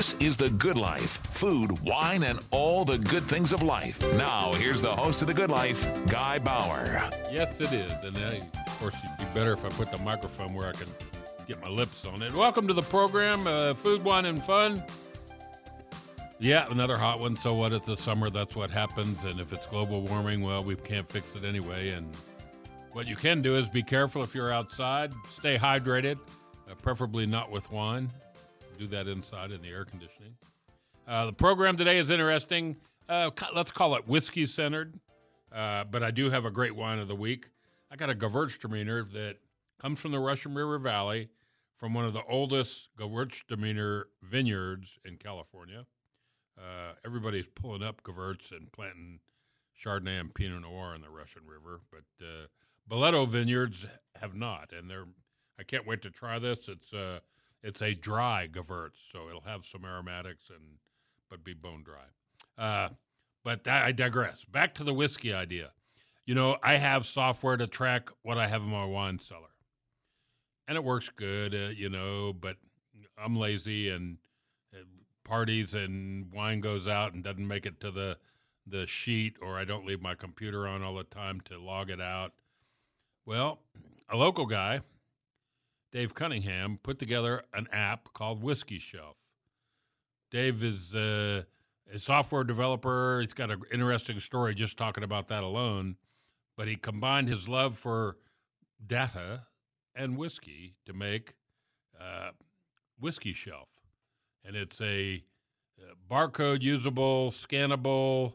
This is The Good Life food, wine, and all the good things of life. Now, here's the host of The Good Life, Guy Bauer. Yes, it is. And I, of course, it'd be better if I put the microphone where I can get my lips on it. Welcome to the program, uh, Food, Wine, and Fun. Yeah, another hot one. So what? It's the summer. That's what happens. And if it's global warming, well, we can't fix it anyway. And what you can do is be careful if you're outside. Stay hydrated, uh, preferably not with wine. Do that inside in the air conditioning. Uh, the program today is interesting. Uh, let's call it whiskey centered. Uh, but I do have a great wine of the week. I got a Gewürztraminer that comes from the Russian River Valley, from one of the oldest Gewürztraminer vineyards in California. Uh, everybody's pulling up Gewürz and planting Chardonnay and Pinot Noir in the Russian River, but uh, vineyards have not, and they're. I can't wait to try this. It's uh, it's a dry Gewürz, so it'll have some aromatics and but be bone dry. Uh, but that, I digress. Back to the whiskey idea. You know, I have software to track what I have in my wine cellar, and it works good. Uh, you know, but I'm lazy and uh, parties and wine goes out and doesn't make it to the the sheet, or I don't leave my computer on all the time to log it out. Well, a local guy, Dave Cunningham, put together an app called Whiskey Shelf. Dave is uh, a software developer. He's got an interesting story just talking about that alone. But he combined his love for data and whiskey to make uh, Whiskey Shelf. And it's a uh, barcode usable, scannable,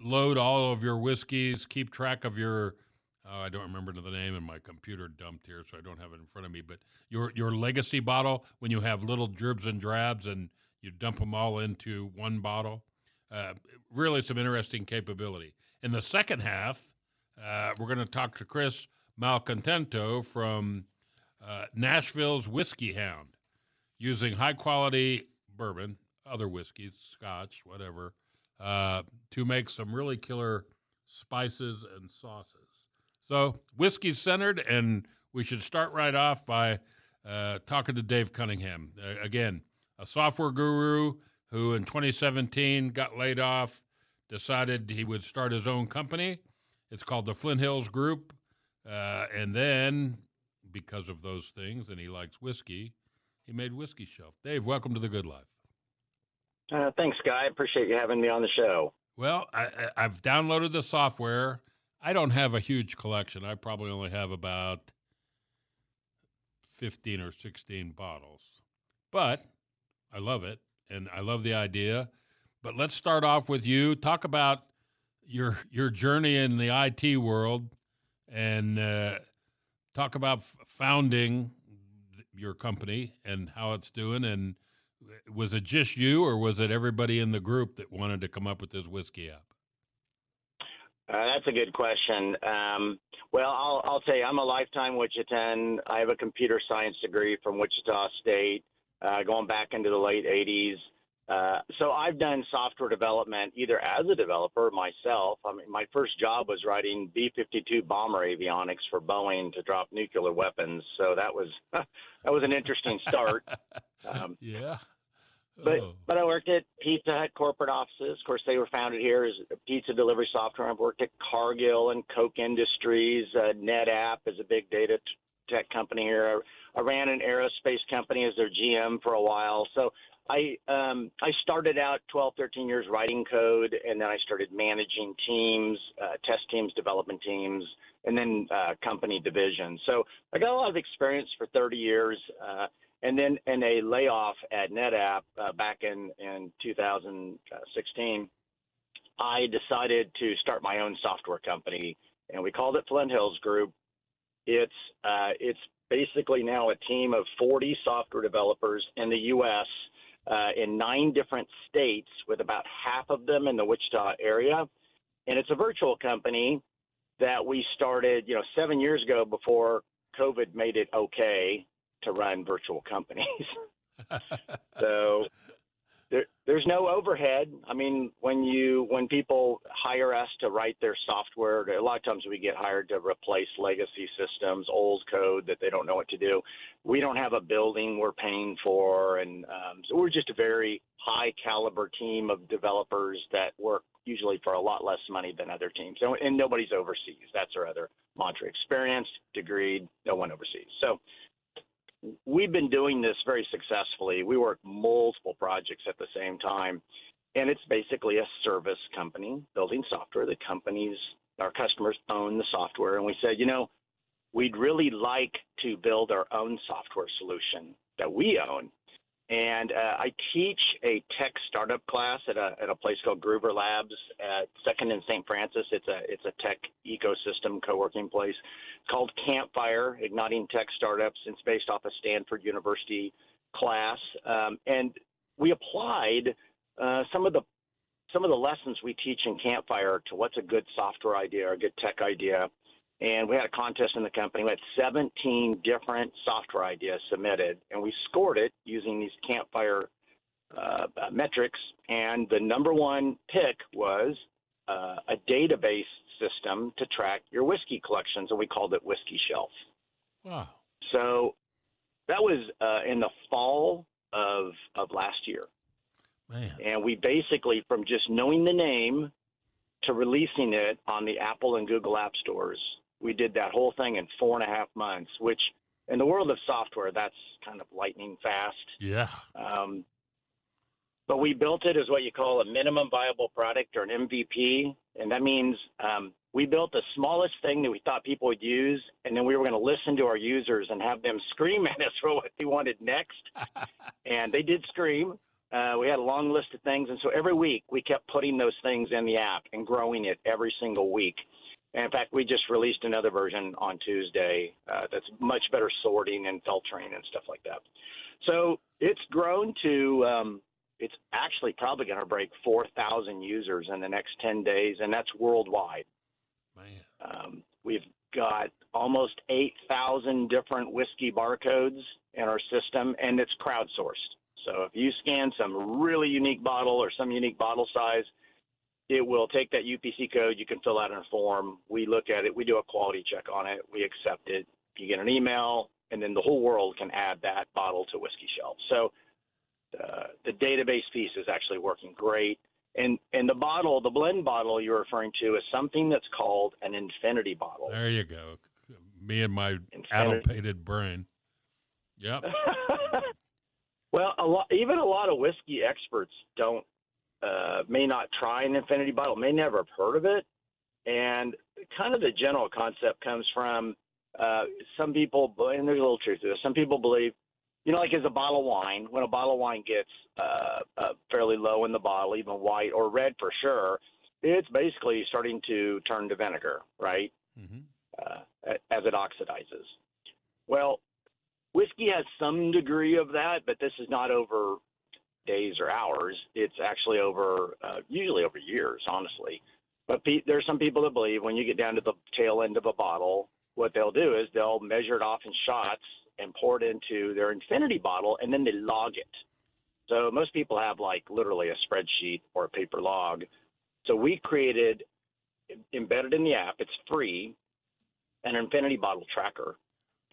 load all of your whiskeys, keep track of your oh, I don't remember the name and my computer dumped here, so I don't have it in front of me. But your your legacy bottle, when you have little dribs and drabs and you dump them all into one bottle, uh, really some interesting capability. In the second half, uh, we're going to talk to Chris Malcontento from uh, Nashville's Whiskey Hound, using high quality bourbon, other whiskeys, Scotch, whatever, uh, to make some really killer spices and sauces. So whiskey centered, and we should start right off by uh, talking to Dave Cunningham. Uh, again, a software guru who in 2017 got laid off, decided he would start his own company. It's called the Flint Hills Group. Uh, and then, because of those things, and he likes whiskey, he made Whiskey Shelf. Dave, welcome to the Good Life. Uh, thanks, Guy. Appreciate you having me on the show. Well, I, I- I've downloaded the software. I don't have a huge collection. I probably only have about 15 or 16 bottles. But I love it and I love the idea. But let's start off with you. Talk about your your journey in the IT world and uh, talk about founding your company and how it's doing and was it just you or was it everybody in the group that wanted to come up with this whiskey app? Uh, that's a good question. Um, well, I'll, I'll tell you, I'm a lifetime Wichitan. I have a computer science degree from Wichita State, uh, going back into the late 80s. Uh, so I've done software development either as a developer myself. I mean, my first job was writing B-52 bomber avionics for Boeing to drop nuclear weapons. So that was that was an interesting start. Um, Yeah. But Oh. but I worked at Pizza Hut corporate offices. Of course, they were founded here as a pizza delivery software. I've worked at Cargill and Koch Industries. Uh, NetApp is a big data t- tech company here. I, I ran an aerospace company as their GM for a while. So I um, I started out 12, 13 years writing code, and then I started managing teams, uh, test teams, development teams, and then uh, company divisions. So I got a lot of experience for 30 years. Uh, and then in a layoff at NetApp uh, back in, in 2016, I decided to start my own software company, and we called it Flint Hills Group. It's uh, it's basically now a team of 40 software developers in the U.S. Uh, in nine different states, with about half of them in the Wichita area, and it's a virtual company that we started, you know, seven years ago before COVID made it okay to run virtual companies. so there, there's no overhead. I mean, when you when people hire us to write their software, a lot of times we get hired to replace legacy systems, old code that they don't know what to do. We don't have a building we're paying for, and um, so we're just a very high caliber team of developers that work usually for a lot less money than other teams. And, and nobody's overseas. That's our other mantra: experienced, degreed, no one overseas. So we've been doing this very successfully. We work multiple projects at the same time, and it's basically a service company building software. The companies, our customers own the software, and we said, you know, we'd really like to build our own software solution that we own. And uh, I teach a tech startup class at a, at a place called Groover Labs at Second and St. Francis. It's a it's a tech ecosystem co-working place called Campfire, Igniting Tech Startups. It's based off a Stanford University class, um, and we applied uh, some of the some of the lessons we teach in Campfire to what's a good software idea or a good tech idea. And we had a contest in the company. We had 17 different software ideas submitted, and we scored it using these Campfire uh, metrics. And the number one pick was uh, a database system to track your whiskey collections, and we called it Whiskey Shelf. Wow. So that was uh, in the fall of of last year, Man. and we basically, from just knowing the name to releasing it on the Apple and Google App stores, we did that whole thing in four and a half months. Which, in the world of software, that's kind of lightning fast. Yeah. Um, but we built it as what you call a minimum viable product or an MVP, and that means um, we built the smallest thing that we thought people would use, and then we were going to listen to our users and have them scream at us for what they wanted next. and they did scream. Uh, we had a long list of things, and so every week we kept putting those things in the app and growing it every single week. And in fact, we just released another version on Tuesday uh, that's much better sorting and filtering and stuff like that. So it's grown to um, it's actually probably going to break 4,000 users in the next 10 days, and that's worldwide. Man. Um, we've got almost 8,000 different whiskey barcodes in our system, and it's crowdsourced. So if you scan some really unique bottle or some unique bottle size, it will take that UPC code. You can fill out a form. We look at it. We do a quality check on it. We accept it. You get an email, and then the whole world can add that bottle to Whiskey Shelf. So uh, the database piece is actually working great. And and the bottle, the blend bottle you're referring to, is something that's called an infinity bottle. There you go. Me and my addlepated brain. Yep. well, a lot, even a lot of whiskey experts don't uh, may not try an infinity bottle, may never have heard of it, and kind of the general concept comes from uh, some people, and there's a little truth to this. Some people believe, you know, like as a bottle of wine, when a bottle of wine gets uh, uh, fairly low in the bottle, even white or red for sure, it's basically starting to turn to vinegar, right? hmm uh, as it oxidizes. Well, whiskey has some degree of that, but this is not over days or hours. It's actually over, uh, usually over years, honestly. But pe- there's some people that believe when you get down to the tail end of a bottle, what they'll do is they'll measure it off in shots and pour it into their infinity bottle, and then they log it. So most people have like literally a spreadsheet or a paper log. So we created embedded in the app. It's free an infinity bottle tracker,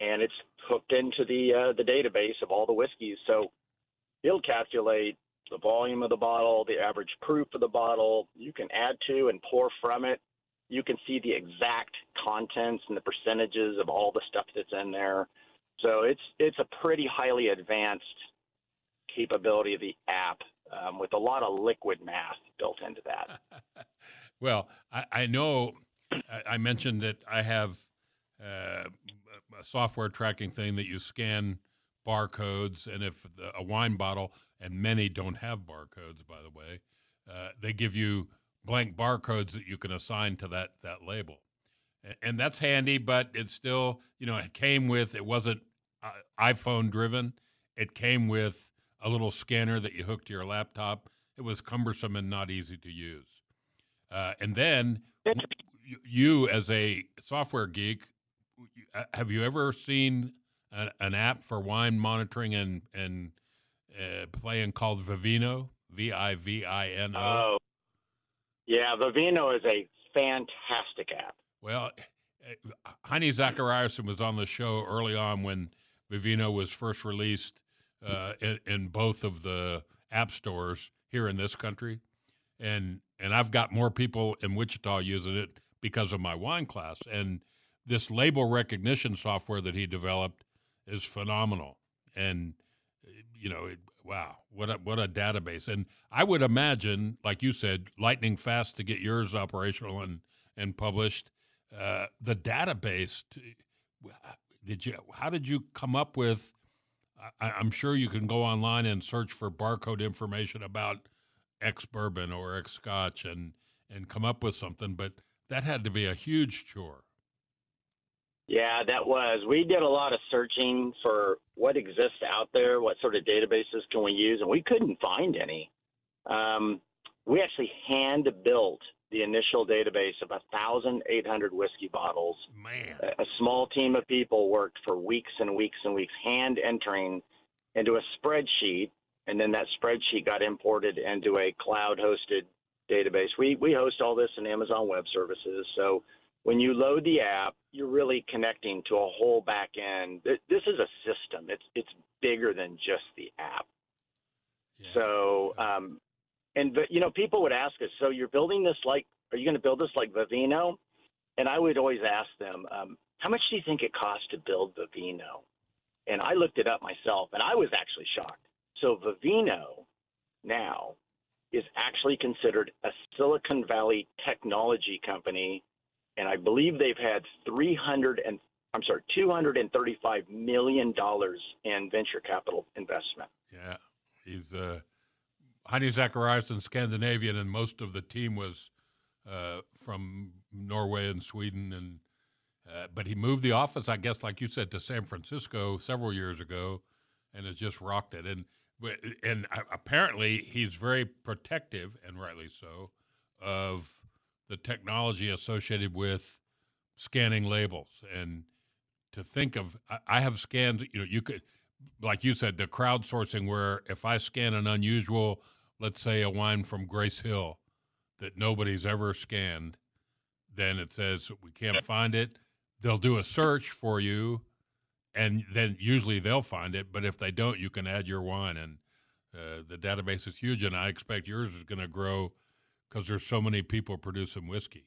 and it's hooked into the uh, the database of all the whiskeys. So it'll calculate the volume of the bottle, the average proof of the bottle. You can add to and pour from it. You can see the exact contents and the percentages of all the stuff that's in there. So it's it's a pretty highly advanced capability of the app um, with a lot of liquid math built into that. well, I, I know I, mentioned that I have uh, a software tracking thing that you scan barcodes, and if a wine bottle, and many don't have barcodes, by the way, uh, they give you blank barcodes that you can assign to that that label, and, and that's handy. But it's still, you know, it came with it wasn't uh, iPhone driven. It came with a little scanner that you hook to your laptop. It was cumbersome and not easy to use. Uh, and then you, as a software geek, uh, have you ever seen a, an app for wine monitoring and and uh, playing called Vivino? V I V I N O. Oh, yeah, Vivino is a fantastic app. Well, uh, Heini Zachariasen was on the show early on when Vivino was first released uh, in, in, both of the app stores here in this country, and and I've got more people in Wichita using it because of my wine class. And this label recognition software that he developed is phenomenal. And you know, it, wow, what a, what a database! And I would imagine, like you said, lightning fast to get yours operational and and published. Uh, the database, did you? How did you come up with? I, I'm sure you can go online and search for barcode information about X bourbon or X Scotch and and come up with something, but that had to be a huge chore. Yeah, that was. We did a lot of searching for what exists out there, what sort of databases can we use, and we couldn't find any. Um, we actually hand built the initial database of 1,800 whiskey bottles. Man. A, a small team of people worked for weeks and weeks and weeks hand entering into a spreadsheet, and then that spreadsheet got imported into a cloud hosted database. We, we host all this in Amazon Web Services. So when you load the app, you're really connecting to a whole back end. This is a system. It's it's bigger than just the app. Yeah. So, um, and but you know, people would ask us, so you're building this like, are you going to build this like Vivino? And I would always ask them, um, how much do you think it costs to build Vivino? And I looked it up myself, and I was actually shocked. So Vivino now is actually considered a Silicon Valley technology company and I believe they've had 300 and I'm sorry, 235 million dollars in venture capital investment. Yeah, he's uh, Heini Zachariasen, Scandinavian, and most of the team was uh, from Norway and Sweden, and uh, but he moved the office, I guess, like you said, to San Francisco several years ago, and has just rocked it. And and uh, apparently he's very protective, and rightly so, of the technology associated with scanning labels. And to think of I have scanned you know you could like you said the crowdsourcing where if I scan an unusual let's say a wine from Grace Hill that nobody's ever scanned then it says we can't find it. They'll do a search for you and then usually they'll find it. But if they don't you can add your wine. And uh, the database is huge and I expect yours is going to grow because there's so many people producing whiskey.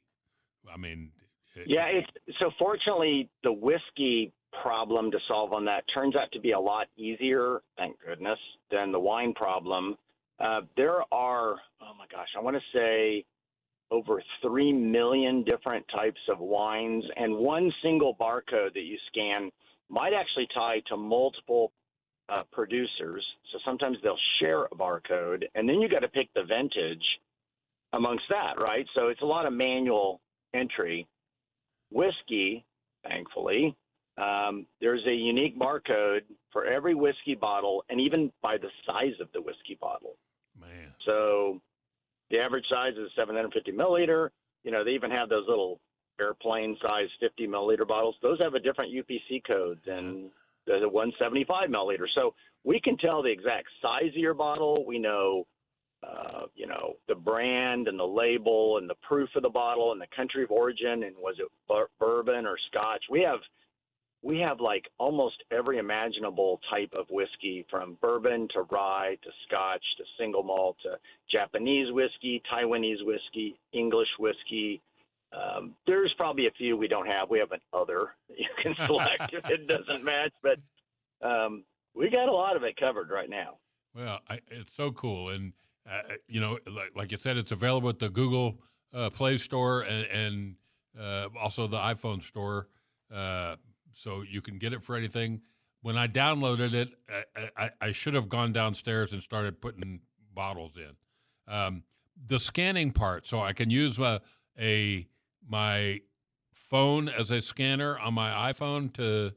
I mean, it, yeah, it's so fortunately the whiskey problem to solve on that turns out to be a lot easier, thank goodness, than the wine problem. Uh, there are, oh my gosh, I want to say over 3 million different types of wines, and one single barcode that you scan might actually tie to multiple uh, producers. So sometimes they'll share a barcode, and then you got to pick the vintage amongst that, right? So it's a lot of manual entry. Whiskey, thankfully, um, there's a unique barcode for every whiskey bottle, and even by the size of the whiskey bottle. Man. So the average size is 750 milliliter. You know, they even have those little airplane size 50 milliliter bottles. Those have a different UPC code than the 175 milliliter. So we can tell the exact size of your bottle. We know uh, you know, the brand and the label and the proof of the bottle and the country of origin and was it bur- bourbon or scotch. We have we have like almost every imaginable type of whiskey from bourbon to rye to scotch to single malt to Japanese whiskey, Taiwanese whiskey, English whiskey. Um, there's probably a few we don't have. We have an other you can select if it doesn't match, but um, we got a lot of it covered right now. Well, I, it's so cool, and uh, you know, like, like you said, it's available at the Google uh, Play Store and, and uh, also the iPhone store, uh, so you can get it for anything. When I downloaded it, I, I, I, should have gone downstairs and started putting bottles in. Um, the scanning part, so I can use a, uh, a my phone as a scanner on my iPhone to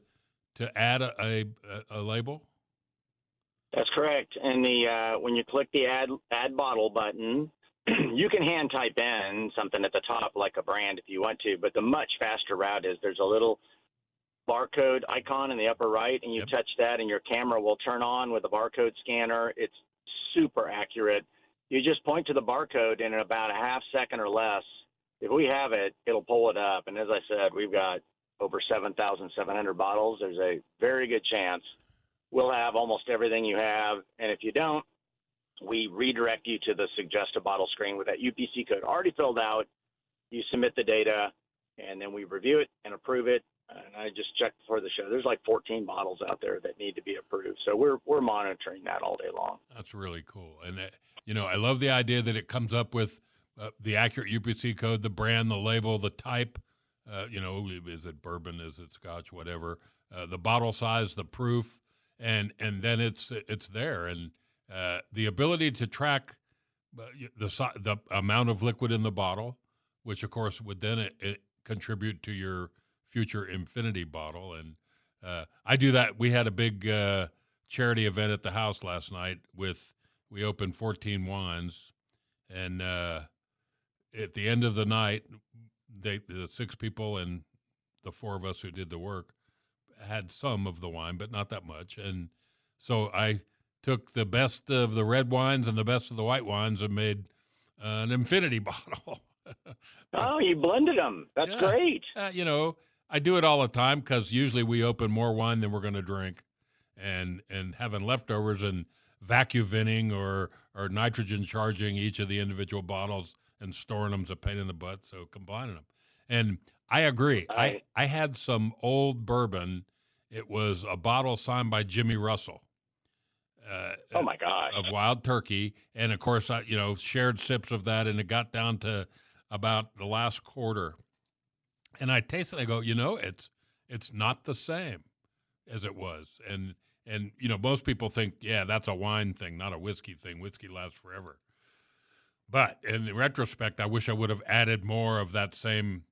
to add a, a, a label. That's correct. And the uh, when you click the add add bottle button, you can hand type in something at the top like a brand if you want to, but the much faster route is there's a little barcode icon in the upper right, and you yep. touch that, and your camera will turn on with a barcode scanner. It's super accurate. You just point to the barcode, and in about a half second or less, if we have it, it'll pull it up. And as I said, we've got over 7,700 bottles. There's a very good chance we'll have almost everything you have. And if you don't, we redirect you to the suggest a bottle screen with that UPC code already filled out. You submit the data, and then we review it and approve it. And I just checked before the show. There's like 14 bottles out there that need to be approved. So we're we're monitoring that all day long. That's really cool. And uh, you know, I love the idea that it comes up with uh, the accurate UPC code, the brand, the label, the type. Uh, you know, is it bourbon? Is it Scotch? Whatever. Uh, the bottle size, the proof, and and then it's it's there, and uh, the ability to track uh, the the amount of liquid in the bottle, which of course would then it, it contribute to your future infinity bottle. And uh, I do that. We had a big uh, charity event at the house last night with we opened 14 wines, and uh, at the end of the night, they the six people and the four of us who did the work had some of the wine, but not that much. And so I took the best of the red wines and the best of the white wines and made an infinity bottle. oh, you blended them. That's yeah. great. Uh, you know, I do it all the time because usually we open more wine than we're going to drink, and and having leftovers and vacuum venting or or nitrogen charging each of the individual bottles and storing them's a pain in the butt. So combining them, and I agree. I, I had some old bourbon. It was a bottle signed by Jimmy Russell. Uh, oh my gosh! Of wild turkey, and of course, I you know shared sips of that, and it got down to about the last quarter, and I tasted. it. I go, you know, it's it's not the same as it was, and and you know, most people think, yeah, that's a wine thing, not a whiskey thing. Whiskey lasts forever. But in retrospect, I wish I would have added more of that same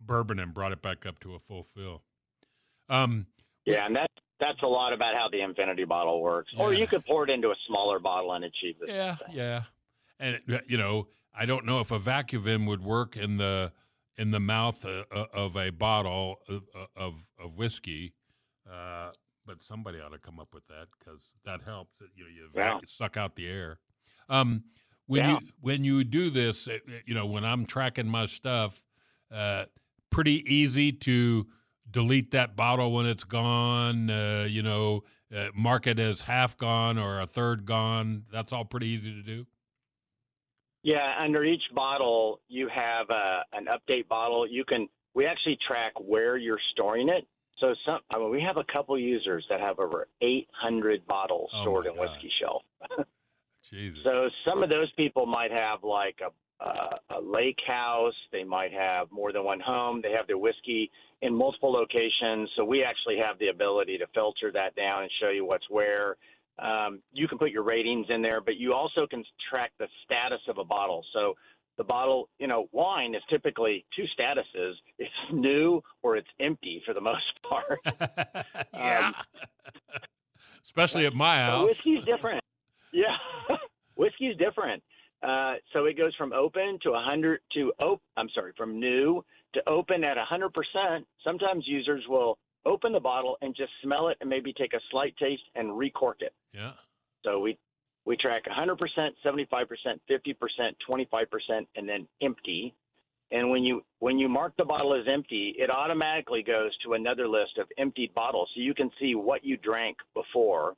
bourbon and brought it back up to a full fill. Um, yeah, and that's that's a lot about how the infinity bottle works. Yeah. Or you could pour it into a smaller bottle and achieve the Yeah, yeah. And you know, I don't know if a vacuum would work in the in the mouth uh, uh of a bottle of uh, of, of whiskey, uh, but somebody ought to come up with that because that helps. You know, you yeah. suck out the air. Um, when yeah. you when you do this, you know, when I'm tracking my stuff, uh, pretty easy to delete that bottle when it's gone. Uh, you know, uh, mark it as half gone or a third gone. That's all pretty easy to do. Yeah, under each bottle, you have uh, an update bottle. You can we actually track where you're storing it. So some, I mean, we have a couple users that have over 800 bottles oh stored in Whiskey Shelf. Jesus. So some of those people might have like a uh, a lake house. They might have more than one home. They have their whiskey in multiple locations. So we actually have the ability to filter that down and show you what's where. Um, you can put your ratings in there, but you also can track the status of a bottle. So the bottle, you know, wine is typically two statuses: it's new or it's empty for the most part. yeah. Um, Especially at my house. Whiskey's different. Yeah, whiskey's different. Uh, so it goes from open to 100 to op- I'm sorry, from new to open at 100%. Sometimes users will open the bottle and just smell it and maybe take a slight taste and recork it. Yeah. So we we track 100%, 75%, 50%, 25%, and then empty. And when you when you mark the bottle as empty, it automatically goes to another list of emptied bottles, so you can see what you drank before.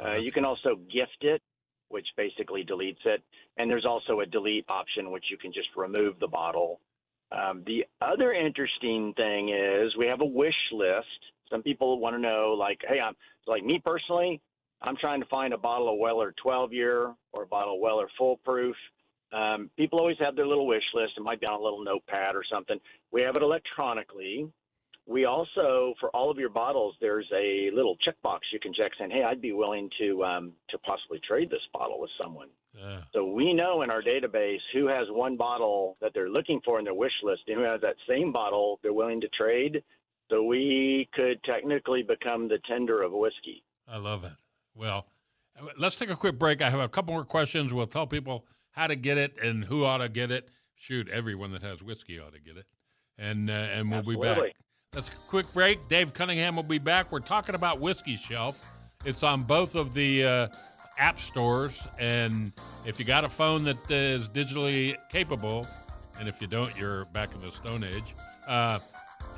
Oh, Uh, you can also gift it, which basically deletes it, and there's also a delete option, which you can just remove the bottle. Um, the other interesting thing is we have a wish list. Some people want to know, like, hey, I'm like me personally, I'm trying to find a bottle of Weller 12 year or a bottle of Weller Full Proof. Um, people always have their little wish list. It might be on a little notepad or something. We have it electronically. We also, for all of your bottles, there's a little checkbox you can check saying, "Hey, I'd be willing to um, to possibly trade this bottle with someone." So we know in our database who has one bottle that they're looking for in their wish list and who has that same bottle they're willing to trade. So we could technically become the Tinder of whiskey. I love it. Well, let's take a quick break. I have a couple more questions. We'll tell people how to get it and who ought to get it. Shoot, everyone that has whiskey ought to get it. And uh, and we'll be back. Absolutely. Back. Let's quick break. Dave Cunningham will be back. We're talking about Whiskey Shelf. It's on both of the uh, app stores, and if you got a phone that is digitally capable, and if you don't, you're back in the Stone Age. Uh,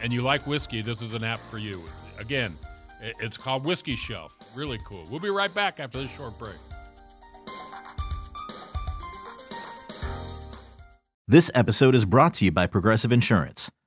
and you like whiskey, this is an app for you. Again, it's called Whiskey Shelf. Really cool. We'll be right back after this short break. This episode is brought to you by Progressive Insurance.